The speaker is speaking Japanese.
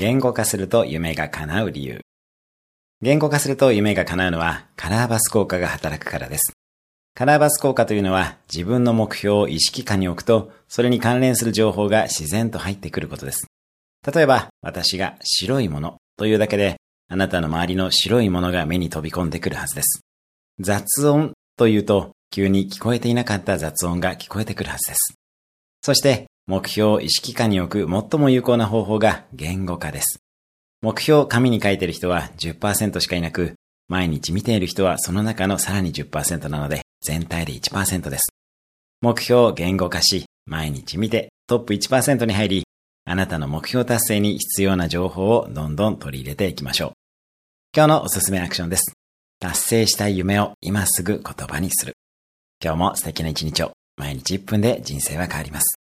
言語化すると夢が叶う理由。言語化すると夢が叶うのはカラーバス効果が働くからです。カラーバス効果というのは自分の目標を意識下に置くと、それに関連する情報が自然と入ってくることです。例えば、私が白いものというだけで、あなたの周りの白いものが目に飛び込んでくるはずです。雑音というと、急に聞こえていなかった雑音が聞こえてくるはずです。そして、目標を意識下に置く最も有効な方法が言語化です。目標を紙に書いている人は10%しかいなく、毎日見ている人はその中のさらに10%なので、全体で1%です。目標を言語化し、毎日見てトップ1%に入り、あなたの目標達成に必要な情報をどんどん取り入れていきましょう。今日のおすすめアクションです。達成したい夢を今すぐ言葉にする。今日も素敵な一日を。毎日1分で人生は変わります。